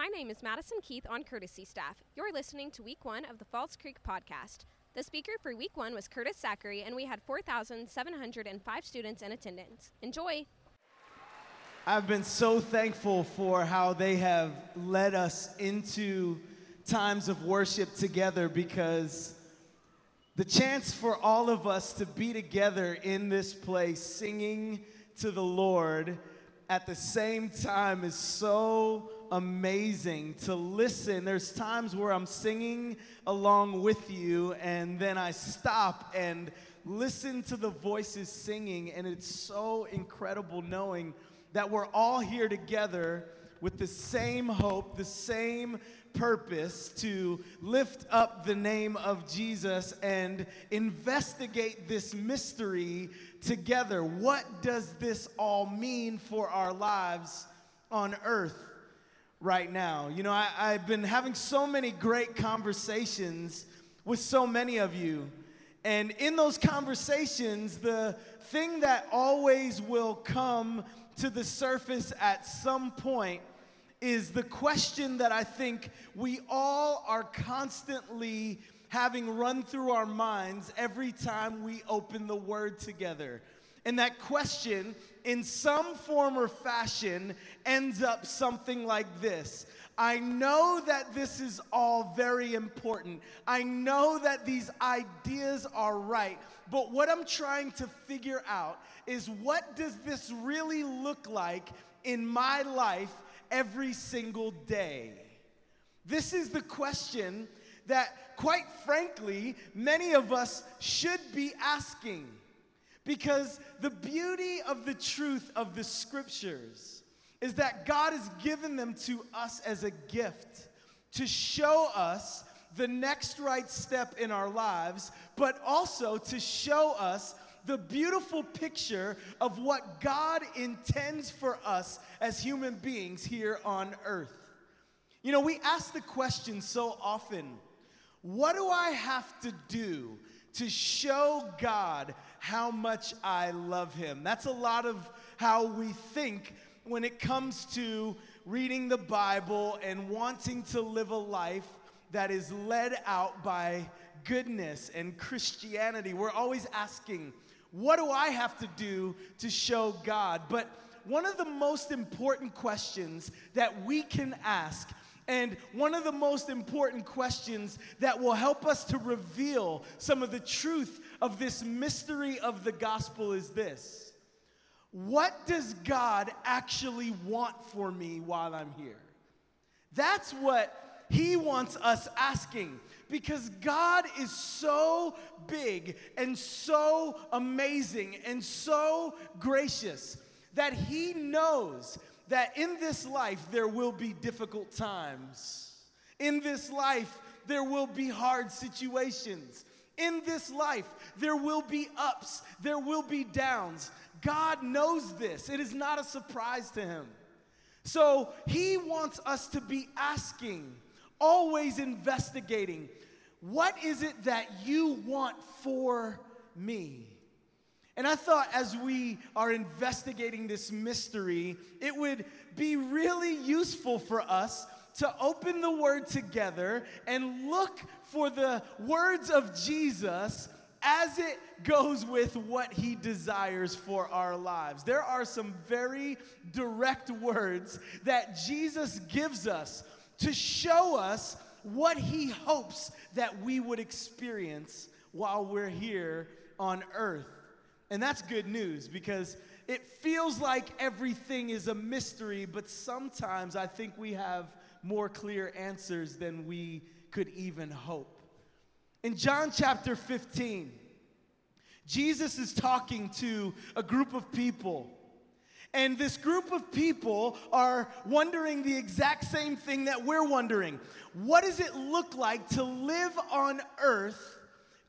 My name is Madison Keith on courtesy staff. You're listening to week one of the Falls Creek podcast. The speaker for week one was Curtis Zackery, and we had 4,705 students in attendance. Enjoy! I've been so thankful for how they have led us into times of worship together because the chance for all of us to be together in this place singing to the Lord at the same time is so amazing to listen. There's times where I'm singing along with you, and then I stop and listen to the voices singing, and it's so incredible knowing that we're all here together with the same hope, the same purpose to lift up the name of Jesus and investigate this mystery together. What does this all mean for our lives on earth? Right now. You know, I, I've been having so many great conversations with so many of you. And in those conversations, the thing that always will come to the surface at some point is the question that I think we all are constantly having run through our minds every time we open the Word together. And that question, in some form or fashion, ends up something like this I know that this is all very important. I know that these ideas are right. But what I'm trying to figure out is what does this really look like in my life every single day? This is the question that, quite frankly, many of us should be asking. Because the beauty of the truth of the scriptures is that God has given them to us as a gift to show us the next right step in our lives, but also to show us the beautiful picture of what God intends for us as human beings here on earth. You know, we ask the question so often what do I have to do to show God how much I love him. That's a lot of how we think when it comes to reading the Bible and wanting to live a life that is led out by goodness and Christianity. We're always asking, what do I have to do to show God? But one of the most important questions that we can ask and one of the most important questions that will help us to reveal some of the truth of this mystery of the gospel is this What does God actually want for me while I'm here? That's what He wants us asking because God is so big and so amazing and so gracious that He knows that in this life there will be difficult times. In this life there will be hard situations. In this life there will be ups, there will be downs. God knows this, it is not a surprise to Him. So He wants us to be asking, always investigating, what is it that you want for me? And I thought as we are investigating this mystery, it would be really useful for us to open the Word together and look for the words of Jesus as it goes with what he desires for our lives. There are some very direct words that Jesus gives us to show us what he hopes that we would experience while we're here on earth. And that's good news because it feels like everything is a mystery, but sometimes I think we have more clear answers than we could even hope. In John chapter 15, Jesus is talking to a group of people. And this group of people are wondering the exact same thing that we're wondering. What does it look like to live on earth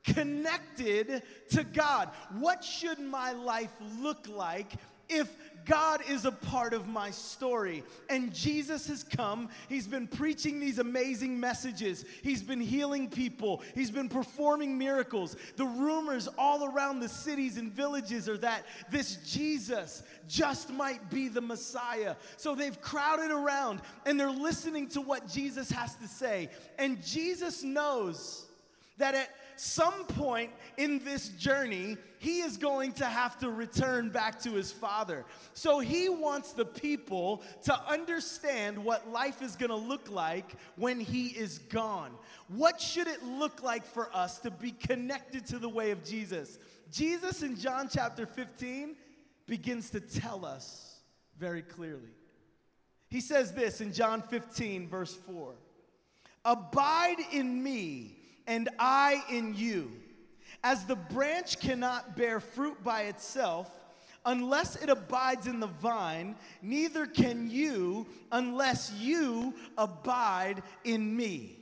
connected to God. What should my life look like if God is a part of my story. And Jesus has come. He's been preaching these amazing messages. He's been healing people. He's been performing miracles. The rumors all around the cities and villages are that this Jesus just might be the Messiah. So they've crowded around and they're listening to what Jesus has to say. And Jesus knows that at some point in this journey, he is going to have to return back to his father. So he wants the people to understand what life is going to look like when he is gone. What should it look like for us to be connected to the way of Jesus? Jesus in John chapter 15 begins to tell us very clearly. He says this in John 15, verse 4 Abide in me and I in you. As the branch cannot bear fruit by itself, unless it abides in the vine, neither can you unless you abide in me.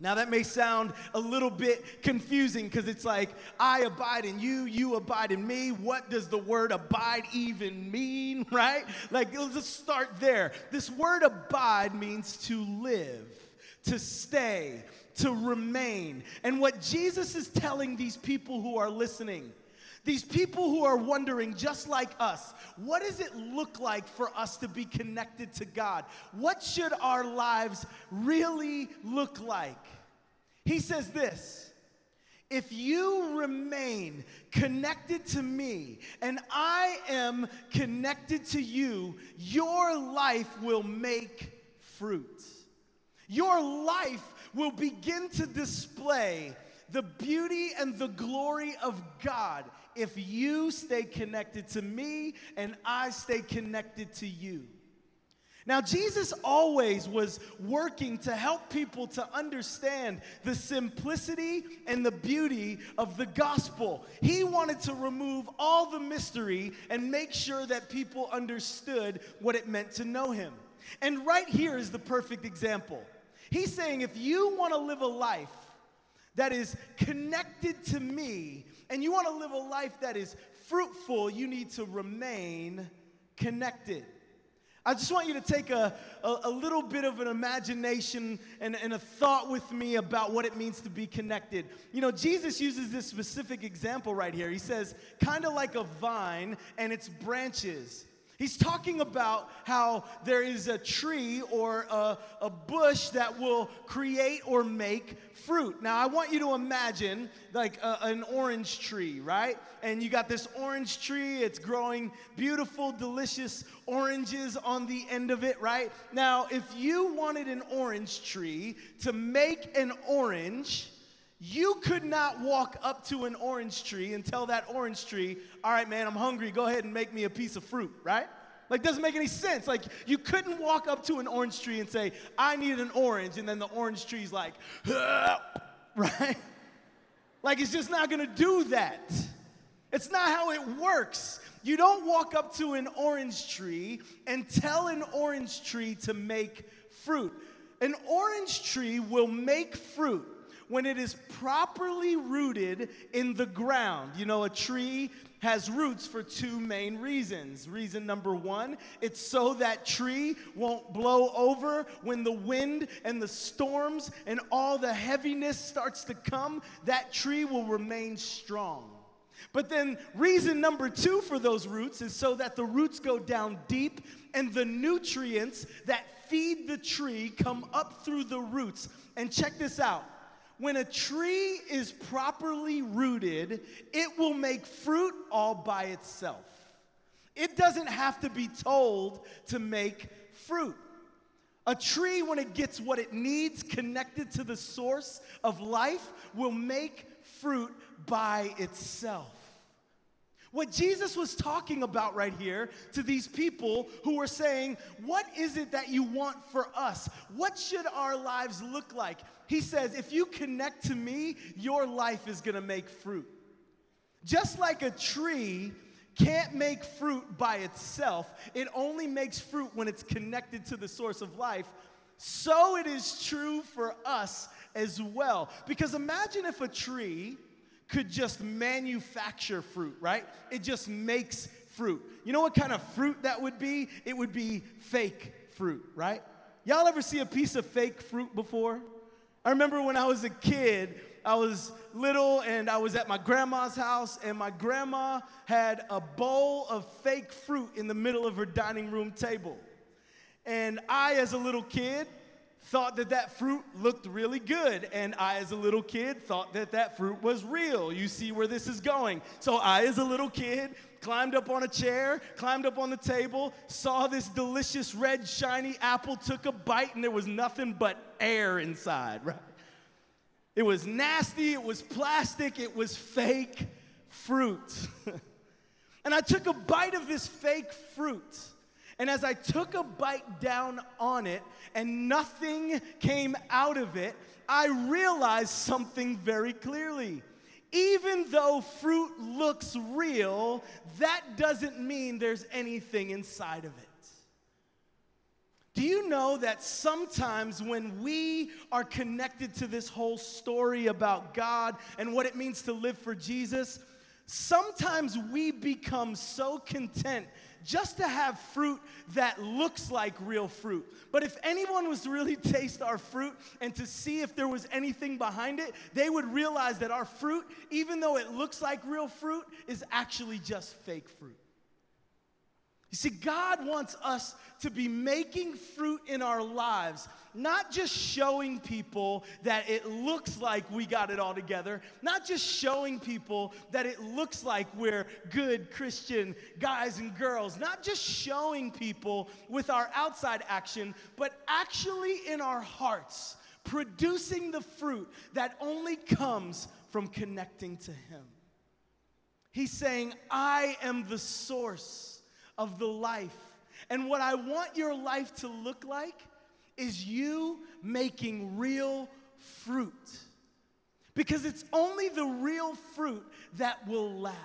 Now, that may sound a little bit confusing because it's like, I abide in you, you abide in me. What does the word abide even mean, right? Like, let's just start there. This word abide means to live, to stay, to remain. And what Jesus is telling these people who are listening, these people who are wondering, just like us, what does it look like for us to be connected to God? What should our lives really look like? He says this. If you remain connected to me and I am connected to you, your life will make fruit. Your life will begin to display the beauty and the glory of God if you stay connected to me and I stay connected to you. Now, Jesus always was working to help people to understand the simplicity and the beauty of the gospel. He wanted to remove all the mystery and make sure that people understood what it meant to know him. And right here is the perfect example. He's saying if you want to live a life that is connected to me and you want to live a life that is fruitful, you need to remain connected. I just want you to take a, a, a, little bit of an imagination and, and a thought with me about what it means to be connected. You know, Jesus uses this specific example right here. He says, kind of like a vine and its branches. He's talking about how there is a tree or a, a, bush that will create or make fruit. Now, I want you to imagine like a, an orange tree, right? And you got this orange tree, it's growing beautiful, delicious oranges on the end of it, right? Now, if you wanted an orange tree to make an orange, you could not walk up to an orange tree and tell that orange tree, all right, man, I'm hungry, go ahead and make me a piece of fruit, right? Like, doesn't make any sense. Like, you couldn't walk up to an orange tree and say, I need an orange, and then the orange tree's like, right? Like, it's just not gonna do that. It's not how it works. You don't walk up to an orange tree and tell an orange tree to make fruit. An orange tree will make fruit when it is properly rooted in the ground. You know, a tree has roots for two main reasons. Reason number one, it's so that tree won't blow over when the wind and the storms and all the heaviness starts to come, that tree will remain strong. But then, reason number two for those roots is so that the roots go down deep and the nutrients that feed the tree come up through the roots. And check this out when a tree is properly rooted, it will make fruit all by itself. It doesn't have to be told to make fruit. A tree, when it gets what it needs connected to the source of life, will make fruit by itself. What Jesus was talking about right here to these people who were saying, What is it that you want for us? What should our lives look like? He says, If you connect to me, your life is gonna make fruit. Just like a tree can't make fruit by itself, it only makes fruit when it's connected to the source of life. So it is true for us as well. Because imagine if a tree could just manufacture fruit, right? It just makes fruit. You know what kind of fruit that would be? It would be fake fruit, right? Y'all ever see a piece of fake fruit before? I remember when I was a kid, I was little and I was at my grandma's house, and my grandma had a bowl of fake fruit in the middle of her dining room table. And I, as a little kid, thought that that fruit looked really good. And I, as a little kid, thought that that fruit was real. You see where this is going. So I, as a little kid, climbed up on a chair, climbed up on the table, saw this delicious red, shiny apple, took a bite, and there was nothing but air inside, right? It was nasty, it was plastic, it was fake fruit. and I took a bite of this fake fruit. And as I took a bite down on it and nothing came out of it, I realized something very clearly. Even though fruit looks real, that doesn't mean there's anything inside of it. Do you know that sometimes when we are connected to this whole story about God and what it means to live for Jesus, sometimes we become so content just to have fruit that looks like real fruit. But if anyone was to really taste our fruit and to see if there was anything behind it, they would realize that our fruit, even though it looks like real fruit, is actually just fake fruit. You see, God wants us to be making fruit in our lives, not just showing people that it looks like we got it all together, not just showing people that it looks like we're good Christian guys and girls, not just showing people with our outside action, but actually in our hearts, producing the fruit that only comes from connecting to Him. He's saying, I am the source of the life. And what I want your life to look like is you making real fruit. Because it's only the real fruit that will last.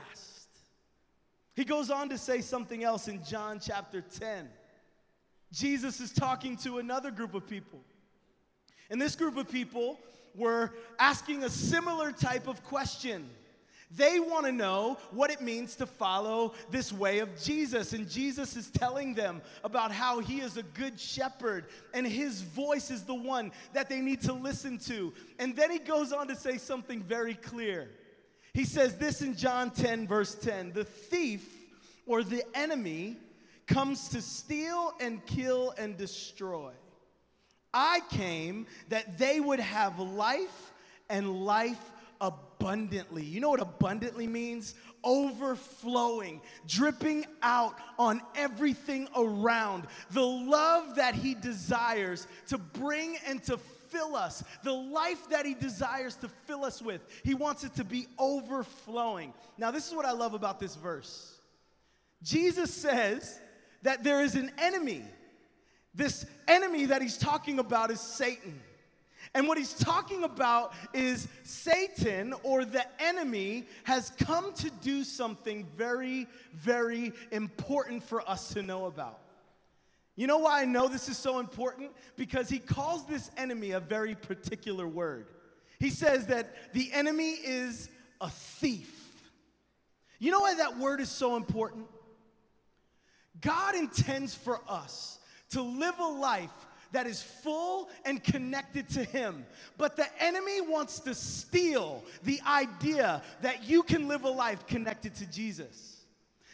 He goes on to say something else in John chapter 10. Jesus is talking to another group of people. And this group of people were asking a similar type of question. They want to know what it means to follow this way of Jesus. And Jesus is telling them about how he is a good shepherd and his voice is the one that they need to listen to. And then he goes on to say something very clear. He says this in John 10, verse 10 The thief or the enemy comes to steal and kill and destroy. I came that they would have life and life abundantly. You know what abundantly means? Overflowing, dripping out on everything around. The love that He desires to bring and to fill us, the life that He desires to fill us with. He wants it to be overflowing. Now, this is what I love about this verse Jesus says that there is an enemy. This enemy that He's talking about is Satan. And what he's talking about is Satan or the enemy has come to do something very, very important for us to know about. You know why I know this is so important? Because he calls this enemy a very particular word. He says that the enemy is a thief. You know why that word is so important? God intends for us to live a life that is full and connected to Him. But the enemy wants to steal the idea that you can live a life connected to Jesus.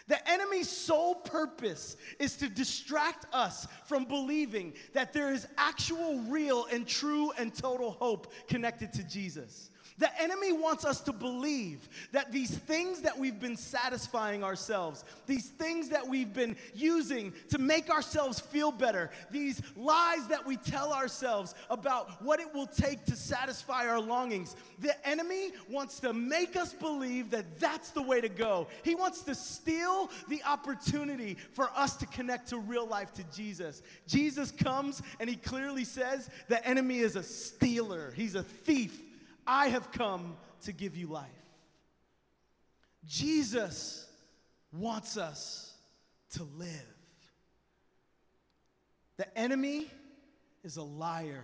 The enemy's sole purpose is to distract us from believing that there is actual, real, and true and total hope connected to Jesus. The enemy wants us to believe that these things that we've been satisfying ourselves, these things that we've been using to make ourselves feel better, these lies that we tell ourselves about what it will take to satisfy our longings, the enemy wants to make us believe that that's the way to go. He wants to steal the opportunity for us to connect to real life to Jesus. Jesus comes and he clearly says the enemy is a stealer, he's a thief. I have come to give you life. Jesus wants us to live. The enemy is a liar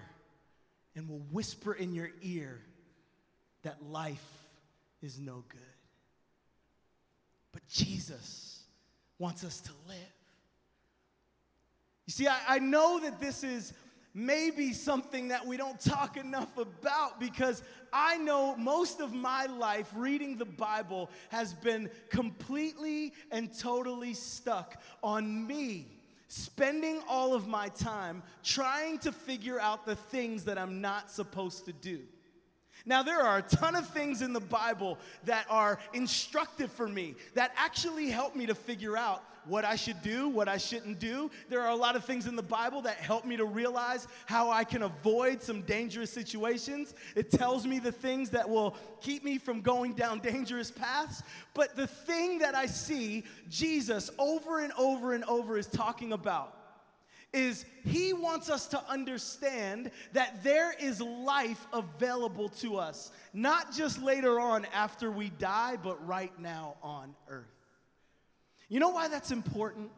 and will whisper in your ear that life is no good. But Jesus, wants us to live. You see, I, I know that this is maybe something that we don't talk enough about because I know most of my life reading the Bible has been completely and totally stuck on me. Spending all of my time trying to figure out the things that I'm not supposed to do. Now, there are a ton of things in the Bible that are instructive for me, that actually help me to figure out what I should do, what I shouldn't do. There are a lot of things in the Bible that help me to realize how I can avoid some dangerous situations. It tells me the things that will keep me from going down dangerous paths. But the thing that I see Jesus over and over and over is talking about is he wants us to understand that there is life available to us, not just later on after we die, but right now on earth. You know why that's important?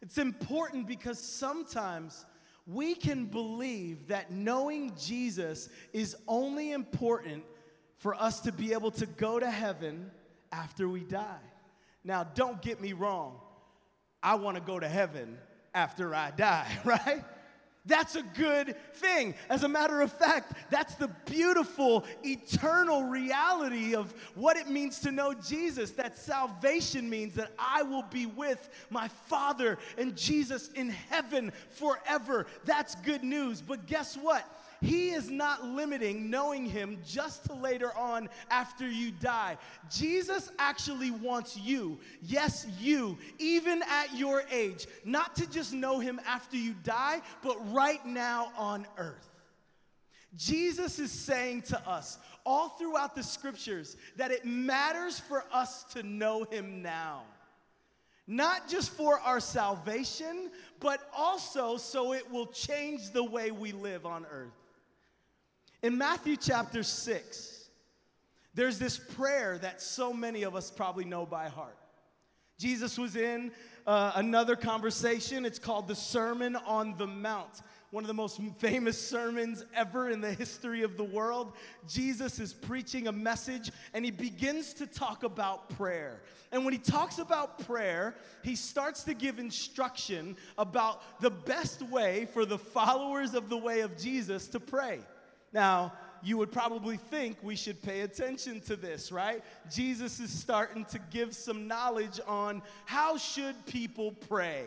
It's important because sometimes we can believe that knowing Jesus is only important for us to be able to go to heaven after we die. Now, don't get me wrong. I want to go to heaven after I die, right? That's a good thing. As a matter of fact, that's the beautiful, eternal reality of what it means to know Jesus. That salvation means that I will be with my Father and Jesus in heaven forever. That's good news. But guess what? He is not limiting knowing Him just to later on after you die. Jesus actually wants you, yes, you, even at your age, not to just know Him after you die, but right now on earth. Jesus is saying to us all throughout the scriptures that it matters for us to know Him now. Not just for our salvation, but also so it will change the way we live on earth. In Matthew chapter 6, there's this prayer that so many of us probably know by heart. Jesus was in uh, another conversation. It's called the Sermon on the Mount, one of the most famous sermons ever in the history of the world. Jesus is preaching a message and he begins to talk about prayer. And when he talks about prayer, he starts to give instruction about the best way for the followers of the way of Jesus to pray. Now, you would probably think we should pay attention to this, right? Jesus is starting to give some knowledge on how should people pray.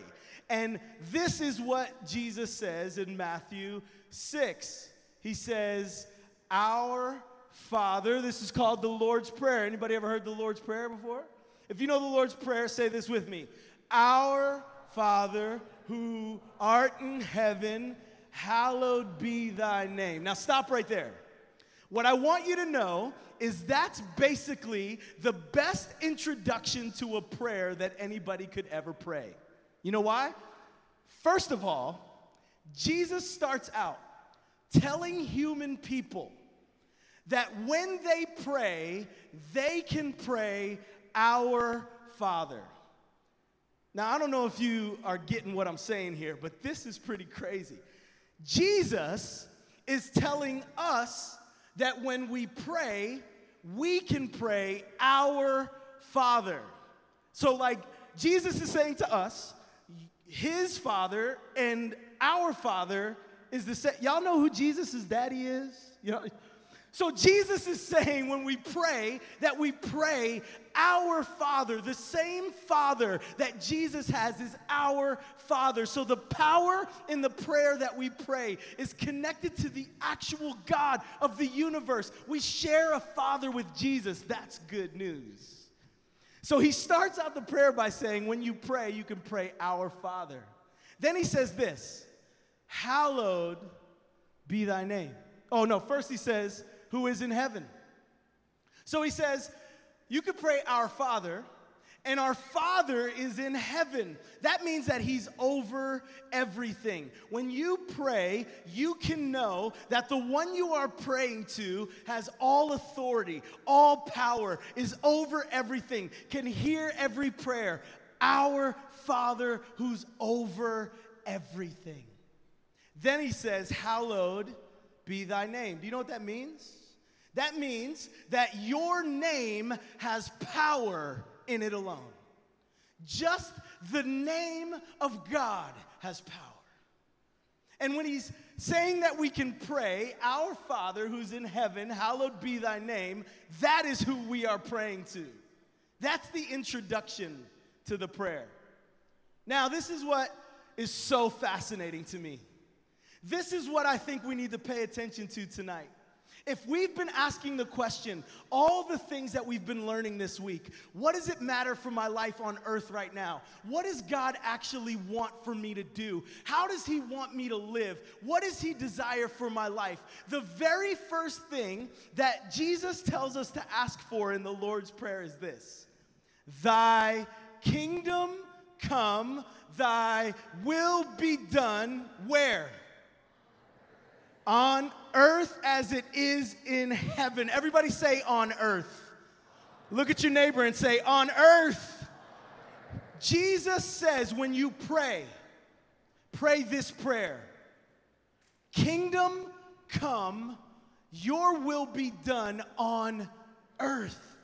And this is what Jesus says in Matthew 6. He says, "Our Father, this is called the Lord's Prayer. Anybody ever heard the Lord's Prayer before? If you know the Lord's Prayer, say this with me. Our Father who art in heaven, hallowed be thy name. Now, stop right there. What I want you to know is that's basically the best introduction to a prayer that anybody could ever pray. You know why? First of all, Jesus starts out telling human people that when they pray, they can pray, Our Father. Now, I don't know if you are getting what I'm saying here, but this is pretty crazy. Jesus is telling us that when we pray, we can pray, Our Father. So, like, Jesus is saying to us, His Father and our Father is the same. Y'all know who Jesus' daddy is? You know, so Jesus is saying when we pray that we pray our Father, the same Father that Jesus has is our Father. So the power in the prayer that we pray is connected to the actual God of the universe. We share a Father with Jesus. That's good news. So he starts out the prayer by saying, when you pray, you can pray our Father. Then he says this Hallowed be thy name. Oh, no, first he says, who is in heaven. So he says, You could pray, Our Father, and our Father is in heaven. That means that He's over everything. When you pray, you can know that the one you are praying to has all authority, all power, is over everything, can hear every prayer. Our Father who's over everything. Then He says, Hallowed be thy name. Do you know what that means? That means that your name has power in it alone. Just the name of God has power. And when he's saying that we can pray, Our Father who's in heaven, hallowed be thy name, that is who we are praying to. That's the introduction to the prayer. Now, this is what is so fascinating to me. This is what I think we need to pay attention to tonight. If we've been asking the question, all the things that we've been learning this week, what does it matter for my life on earth right now? What does God actually want for me to do? How does He want me to live? What does He desire for my life? The very first thing that Jesus tells us to ask for in the Lord's Prayer is this Thy kingdom come, thy will be done, where? On earth as it is in heaven. Everybody say, on earth. Look at your neighbor and say, on earth. Jesus says, when you pray, pray this prayer Kingdom come, your will be done on earth.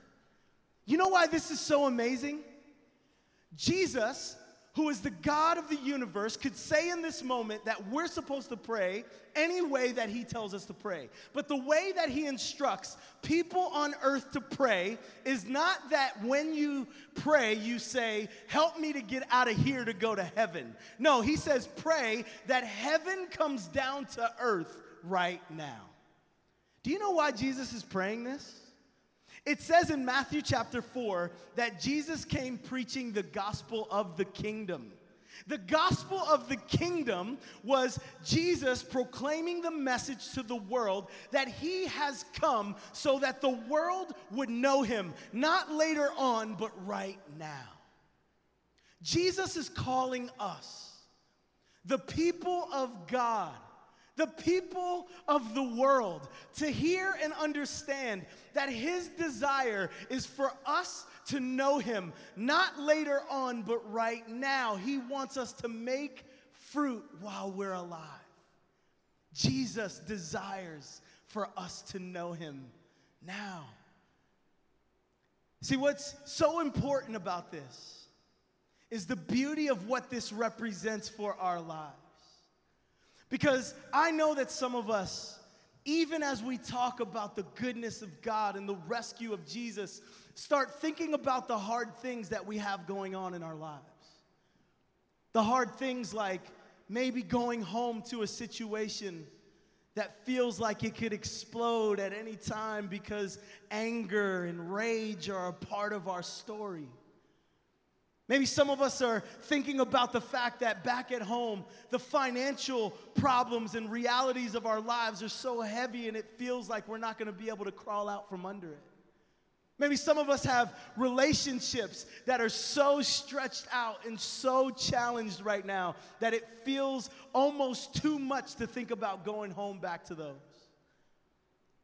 You know why this is so amazing? Jesus who is the God of the universe, could say in this moment that we're supposed to pray any way that he tells us to pray. But the way that he instructs people on earth to pray is not that when you pray, you say, Help me to get out of here to go to heaven. No, he says, Pray that heaven comes down to earth right now. Do you know why Jesus is praying this? It says in Matthew chapter 4 that Jesus came preaching the gospel of the kingdom. The gospel of the kingdom was Jesus proclaiming the message to the world that he has come so that the world would know him, not later on, but right now. Jesus is calling us, the people of God, the people of the world to hear and understand that his desire is for us to know him, not later on, but right now. He wants us to make fruit while we're alive. Jesus desires for us to know him now. See, what's so important about this is the beauty of what this represents for our lives. Because I know that some of us, even as we talk about the goodness of God and the rescue of Jesus, start thinking about the hard things that we have going on in our lives. The hard things like maybe going home to a situation that feels like it could explode at any time because anger and rage are a part of our story. Maybe some of us are thinking about the fact that back at home, the financial problems and realities of our lives are so heavy and it feels like we're not going to be able to crawl out from under it. Maybe some of us have relationships that are so stretched out and so challenged right now that it feels almost too much to think about going home back to those.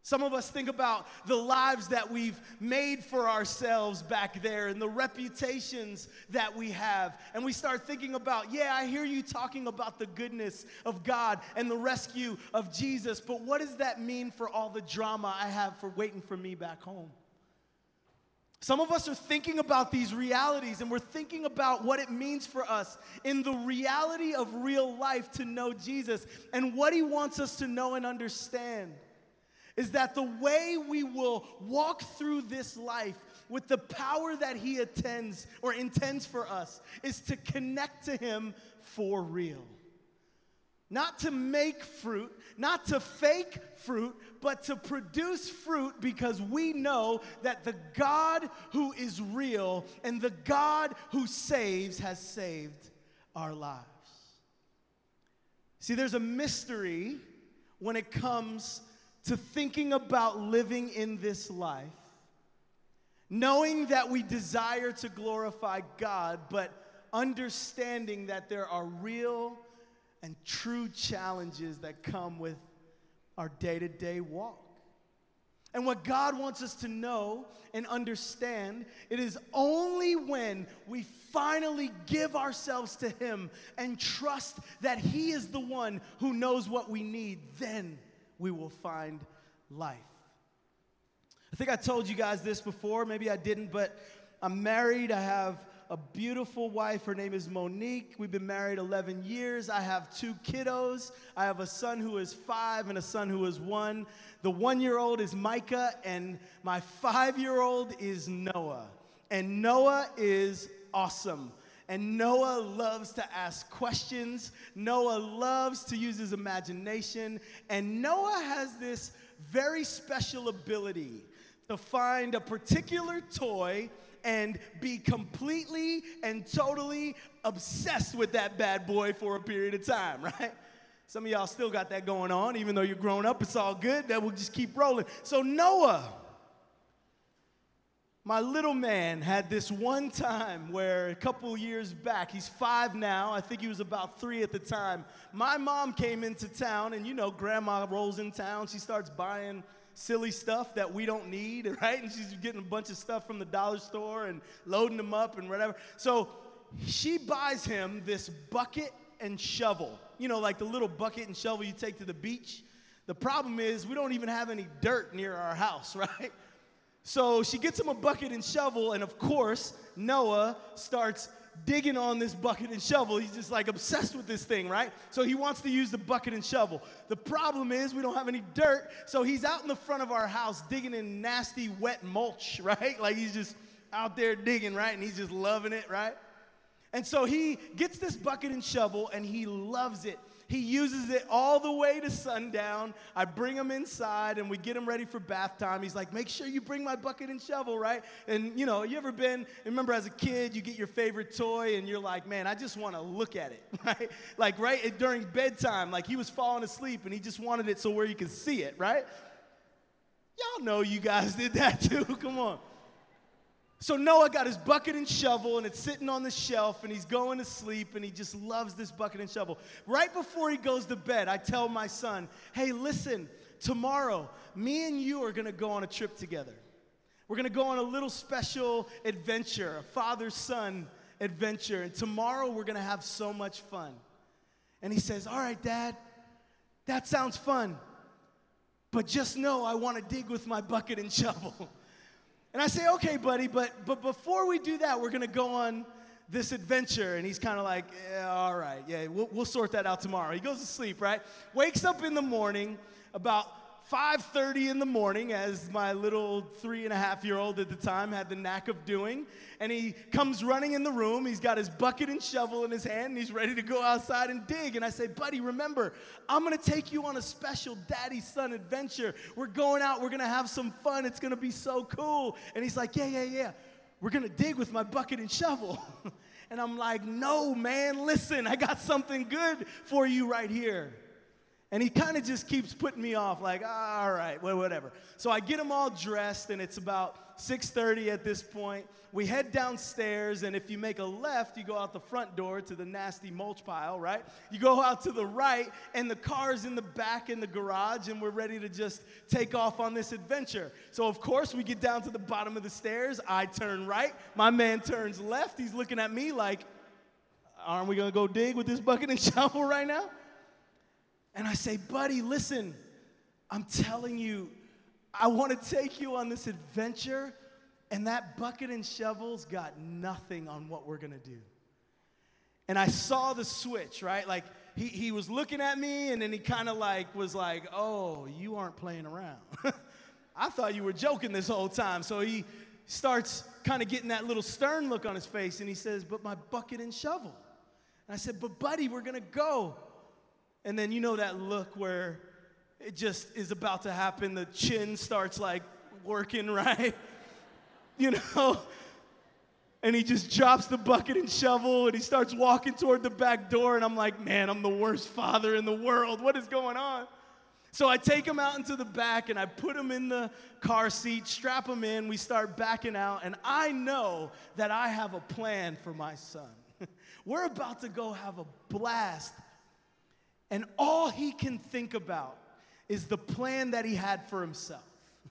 Some of us think about the lives that we've made for ourselves back there and the reputations that we have. And we start thinking about, yeah, I hear you talking about the goodness of God and the rescue of Jesus, but what does that mean for all the drama I have for waiting for me back home? Some of us are thinking about these realities and we're thinking about what it means for us in the reality of real life to know Jesus and what he wants us to know and understand is that the way we will walk through this life with the power that he attends or intends for us is to connect to him for real. Not to make fruit, not to fake fruit, but to produce fruit because we know that the God who is real and the God who saves has saved our lives. See, there's a mystery when it comes to thinking about living in this life, knowing that we desire to glorify God, but understanding that there are real and true challenges that come with our day to day walk. And what God wants us to know and understand, it is only when we finally give ourselves to Him and trust that He is the one who knows what we need, then we will find life. I think I told you guys this before, maybe I didn't, but I'm married, I have a beautiful wife. Her name is Monique. We've been married 11 years. I have two kiddos. I have a son who is five and a son who is one. The one year old is Micah, and my five year old is Noah. And Noah is awesome. And Noah loves to ask questions. Noah loves to use his imagination. And Noah has this very special ability to find a particular toy and be completely and totally obsessed with that bad boy for a period of time, right? Some of y'all still got that going on, even though you're grown up, it's all good. That will just keep rolling. So, Noah, my little man, had this one time where a couple years back, he's five now, I think he was about three at the time. My mom came into town, and you know, grandma rolls in town, she starts buying silly stuff that we don't need, right? And she's getting a bunch of stuff from the dollar store and loading them up and whatever. So she buys him this bucket and shovel, you know, like the little bucket and shovel you take to the beach. The problem is, we don't even have any dirt near our house, right? So she gets him a bucket and shovel, and of course, Noah starts digging on this bucket and shovel. He's just like obsessed with this thing, right? So he wants to use the bucket and shovel. The problem is we don't have any dirt, so he's out in the front of our house digging in nasty wet mulch, right? Like he's just out there digging, right? And he's just loving it, right? And so he gets this bucket and shovel and he loves it. He uses it all the way to sundown. I bring him inside and we get him ready for bath time. He's like, make sure you bring my bucket and shovel, right? And you know, you ever been, remember as a kid, you get your favorite toy and you're like, man, I just want to look at it, right? Like right during bedtime, like he was falling asleep and he just wanted it so where you could see it, right? Y'all know you guys did that too. Come on. So Noah got his bucket and shovel, and it's sitting on the shelf, and he's going to sleep, and he just loves this bucket and shovel. Right before he goes to bed, I tell my son, hey, listen, tomorrow, me and you are gonna go on a trip together. We're gonna go on a little special adventure, a father son adventure, and tomorrow we're gonna have so much fun. And he says, All right, Dad, that sounds fun, but just know I wanna dig with my bucket and shovel. And I say, okay, buddy, but, but before we do that, we're going to go on this adventure. And he's kind of like, yeah, all right, yeah, we'll, we'll sort that out tomorrow. He goes to sleep, right? Wakes up in the morning about 5.30 in the morning, as my little three and a half year old at the time had the knack of doing. And he comes running in the room. He's got his bucket and shovel in his hand, and he's ready to go outside and dig. And I say, buddy, remember, I'm going to take you on a special daddy son adventure. We're going out. We're going to have some fun. It's going to be so cool. And he's like, yeah, yeah, yeah. We're going to dig with my bucket and shovel. and I'm like, no, man, listen, I got something good for you right here. And he kind of just keeps putting me off, like, ah, all right, well, whatever. So I get him all dressed, and it's about 6:30 at this point. We head downstairs, and if you make a left, you go out the front door to the nasty mulch pile, right? You go out to the right, and the car's in the back in the garage, and we're ready to just take off on this adventure. So of course, we get down to the bottom of the stairs. I turn right. My man turns left. He's looking at me like, aren't we gonna go dig with this bucket and shovel right now? And I say, buddy, listen, I'm telling you, I want to take you on this adventure, and that bucket and shovel's got nothing on what we're going to do. And I saw the switch, right? Like, he, he was looking at me, and then he kind of like was like, oh, you aren't playing around. I thought you were joking this whole time. So he starts kind of getting that little stern look on his face, and he says, but my bucket and shovel. And I said, but buddy, we're going to go. And then you know that look where it just is about to happen. The chin starts like working, right? you know? And he just drops the bucket and shovel and he starts walking toward the back door. And I'm like, man, I'm the worst father in the world. What is going on? So I take him out into the back and I put him in the car seat, strap him in, we start backing out, and I know that I have a plan for my son. We're about to go have a blast and all he can think about is the plan that he had for himself.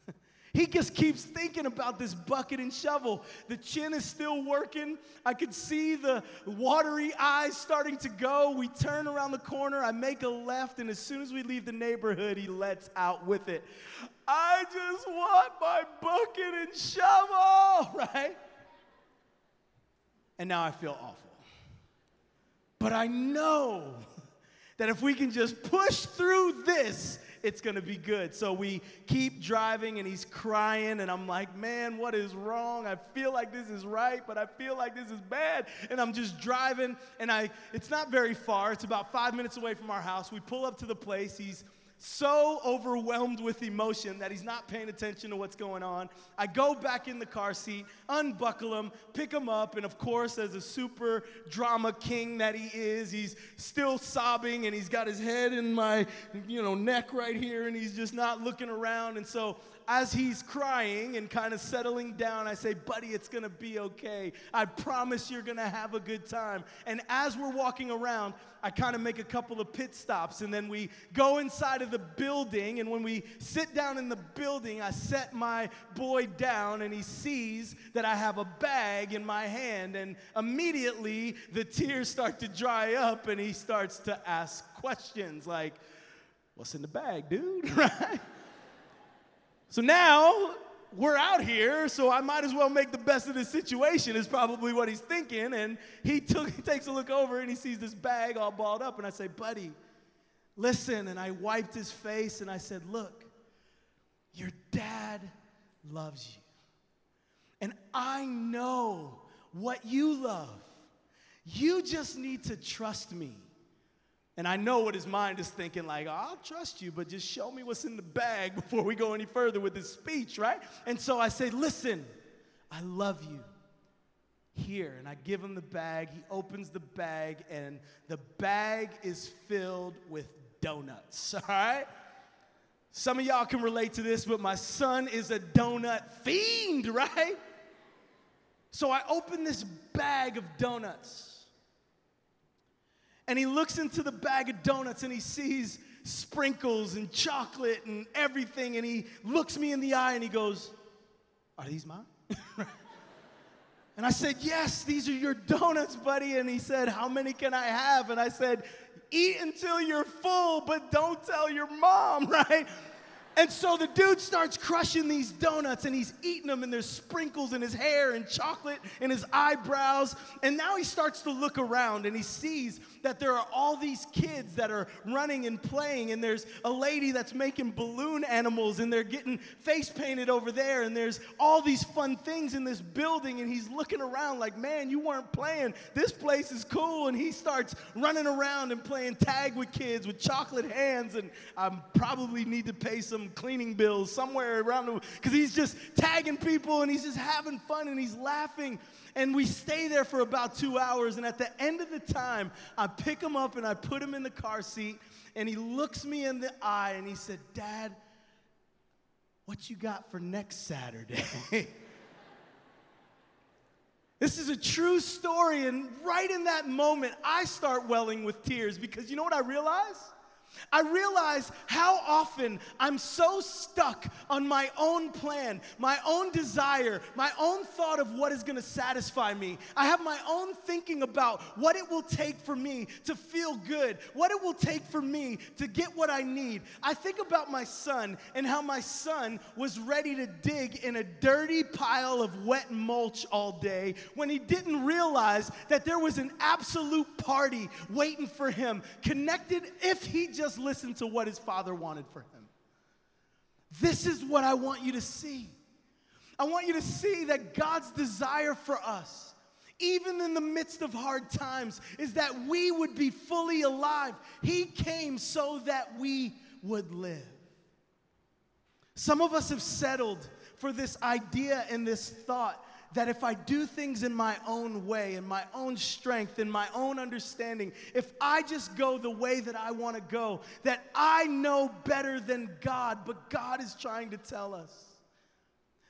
he just keeps thinking about this bucket and shovel. The chin is still working. I could see the watery eyes starting to go. We turn around the corner. I make a left, and as soon as we leave the neighborhood, he lets out with it. I just want my bucket and shovel, right? and now I feel awful. But I know that if we can just push through this, it's gonna be good. So we keep driving and he's crying, and I'm like, man, what is wrong? I feel like this is right, but I feel like this is bad. And I'm just driving, and I it's not very far, it's about five minutes away from our house. We pull up to the place, he's so overwhelmed with emotion that he's not paying attention to what's going on. I go back in the car seat, unbuckle him, pick him up, and of course, as a super drama king that he is, he's still sobbing and he's got his head in my, you know, neck right here and he's just not looking around. And so as he's crying and kind of settling down, I say, Buddy, it's gonna be okay. I promise you're gonna have a good time. And as we're walking around, I kind of make a couple of pit stops and then we go inside of the building. And when we sit down in the building, I set my boy down and he sees that I have a bag in my hand. And immediately the tears start to dry up and he starts to ask questions like, What's in the bag, dude? right? So now we're out here, so I might as well make the best of this situation, is probably what he's thinking. And he, took, he takes a look over and he sees this bag all balled up. And I say, Buddy, listen. And I wiped his face and I said, Look, your dad loves you. And I know what you love. You just need to trust me. And I know what his mind is thinking, like, I'll trust you, but just show me what's in the bag before we go any further with this speech, right? And so I say, listen, I love you. Here. And I give him the bag. He opens the bag, and the bag is filled with donuts, all right? Some of y'all can relate to this, but my son is a donut fiend, right? So I open this bag of donuts and he looks into the bag of donuts and he sees sprinkles and chocolate and everything. And he looks me in the eye and he goes, Are these mine? and I said, Yes, these are your donuts, buddy. And he said, How many can I have? And I said, Eat until you're full, but don't tell your mom, right? And so the dude starts crushing these donuts and he's eating them, and there's sprinkles in his hair and chocolate in his eyebrows. And now he starts to look around and he sees that there are all these kids that are running and playing, and there's a lady that's making balloon animals, and they're getting face painted over there, and there's all these fun things in this building. And he's looking around like, man, you weren't playing. This place is cool. And he starts running around and playing tag with kids with chocolate hands. And I probably need to pay some cleaning bills somewhere around the because he's just tagging people and he's just having fun and he's laughing. And we stay there for about two hours. And at the end of the time, I pick him up and I put him in the car seat. And he looks me in the eye and he said, Dad, what you got for next Saturday? This is a true story, and right in that moment, I start welling with tears because you know what I realize? I realize how often I'm so stuck on my own plan, my own desire, my own thought of what is going to satisfy me. I have my own thinking about what it will take for me to feel good, what it will take for me to get what I need. I think about my son and how my son was ready to dig in a dirty pile of wet mulch all day when he didn't realize that there was an absolute party waiting for him, connected if he just listened to what his father wanted for him. This is what I want you to see. I want you to see that God's desire for us, even in the midst of hard times, is that we would be fully alive. He came so that we would live. Some of us have settled for this idea and this thought that if I do things in my own way, in my own strength, in my own understanding, if I just go the way that I want to go, that I know better than God, but God is trying to tell us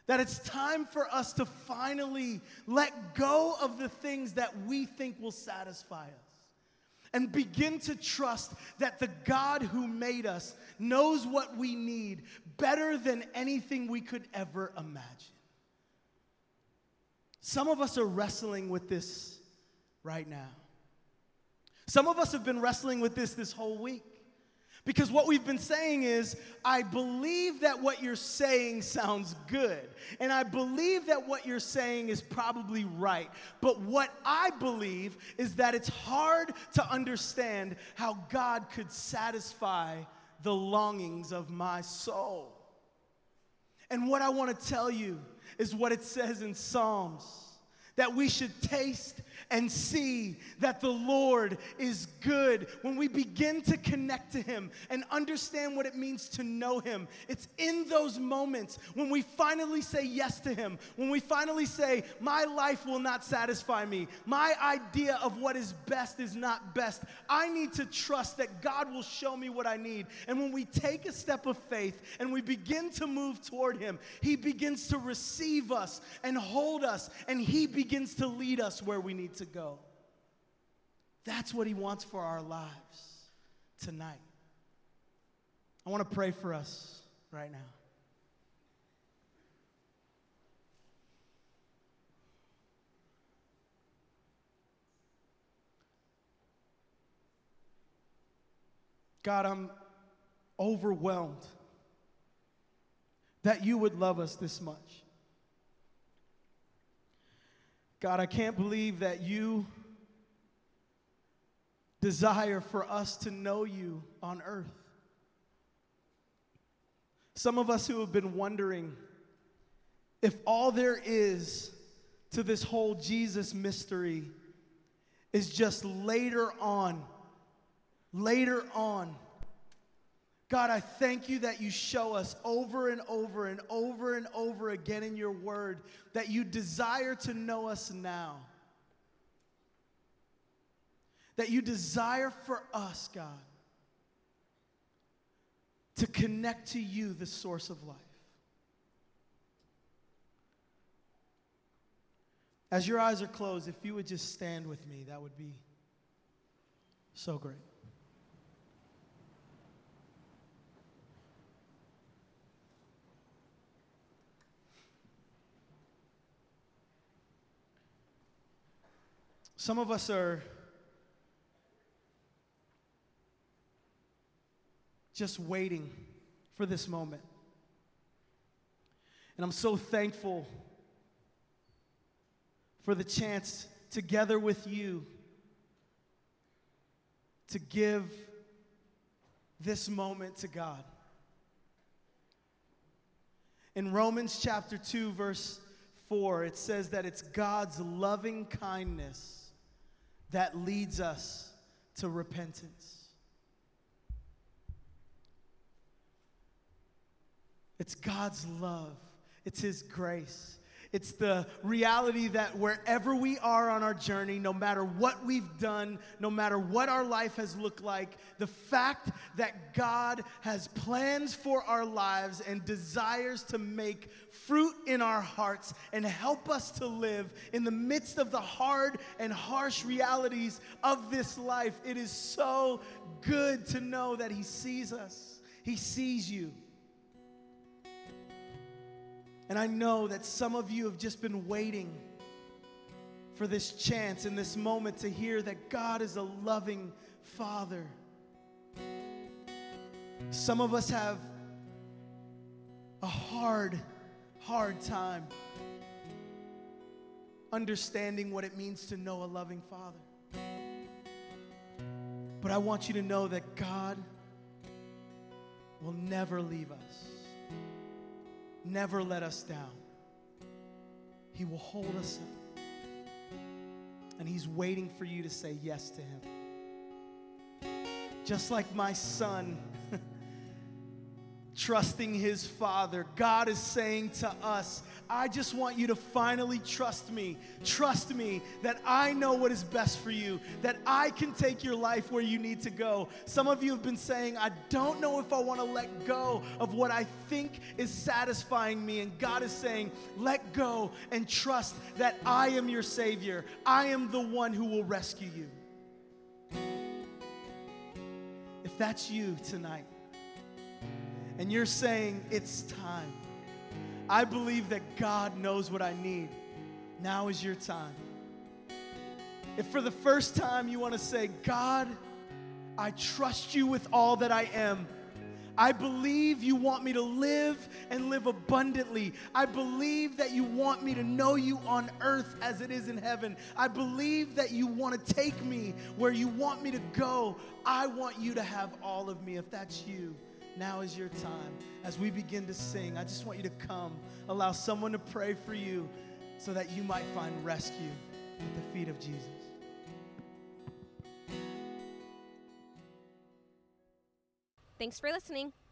that it's time for us to finally let go of the things that we think will satisfy us and begin to trust that the God who made us knows what we need better than anything we could ever imagine. Some of us are wrestling with this right now. Some of us have been wrestling with this this whole week Because what we've been saying is, I believe that what you're saying sounds good. And I believe that what you're saying is probably right. But what I believe is that it's hard to understand how God could satisfy the longings of my soul. And what I want to tell you is what it says in Psalms that we should taste and see that the Lord is good. When we begin to connect to Him and understand what it means to know Him, it's in those moments when we finally say yes to Him, when we finally say, My life will not satisfy me, my idea of what is best is not best. I need to trust that God will show me what I need. And when we take a step of faith and we begin to move toward Him, He begins to receive us and hold us, and He begins to lead us where we need to go. That's what He wants for our lives tonight. I want to pray for us right now. God, I'm overwhelmed that you would love us this much. God, I can't believe that you desire for us to know you on earth. Some of us who have been wondering if all there is to this whole Jesus mystery is just later on, later on God, I thank you that you show us over and over and over and over again in your word that you desire to know us now. That you desire for us, God, to connect to you, the source of life. As your eyes are closed, if you would just stand with me, that would be so great. Some of us are just waiting for this moment. And I'm so thankful for the chance together with you to give this moment to God. In Romans chapter 2, verse 4, it says that it's God's loving kindness that leads us to repentance. It's God's love, it's His grace. It's the reality that wherever we are on our journey, no matter what we've done, no matter what our life has looked like, the fact that God has plans for our lives and desires to make fruit in our hearts and help us to live in the midst of the hard and harsh realities of this life, it is so good to know that He sees us, He sees you. And I know that some of you have just been waiting for this chance in this moment to hear that God is a loving Father. Some of us have a hard, hard time understanding what it means to know a loving Father. But I want you to know that God will never leave us never let us down. He will hold us up. And He's waiting for you to say yes to Him. Just like my son trusting his father. God is saying to us, I just want you to finally trust me. Trust me that I know what is best for you, that I can take your life where you need to go. Some of you have been saying, I don't know if I want to let go of what I think is satisfying me. And God is saying, let go and trust that I am your Savior. I am the one who will rescue you. If that's you tonight, and you're saying, It's time. I believe that God knows what I need. Now is your time. If for the first time you want to say, God, I trust you with all that I am. I believe you want me to live and live abundantly. I believe that you want me to know you on earth as it is in heaven. I believe that you want to take me where you want me to go. I want you to have all of me. If that's you, now is your time. As we begin to sing, I just want you to come. Allow someone to pray for you so that you might find rescue at the feet of Jesus. Thanks for listening.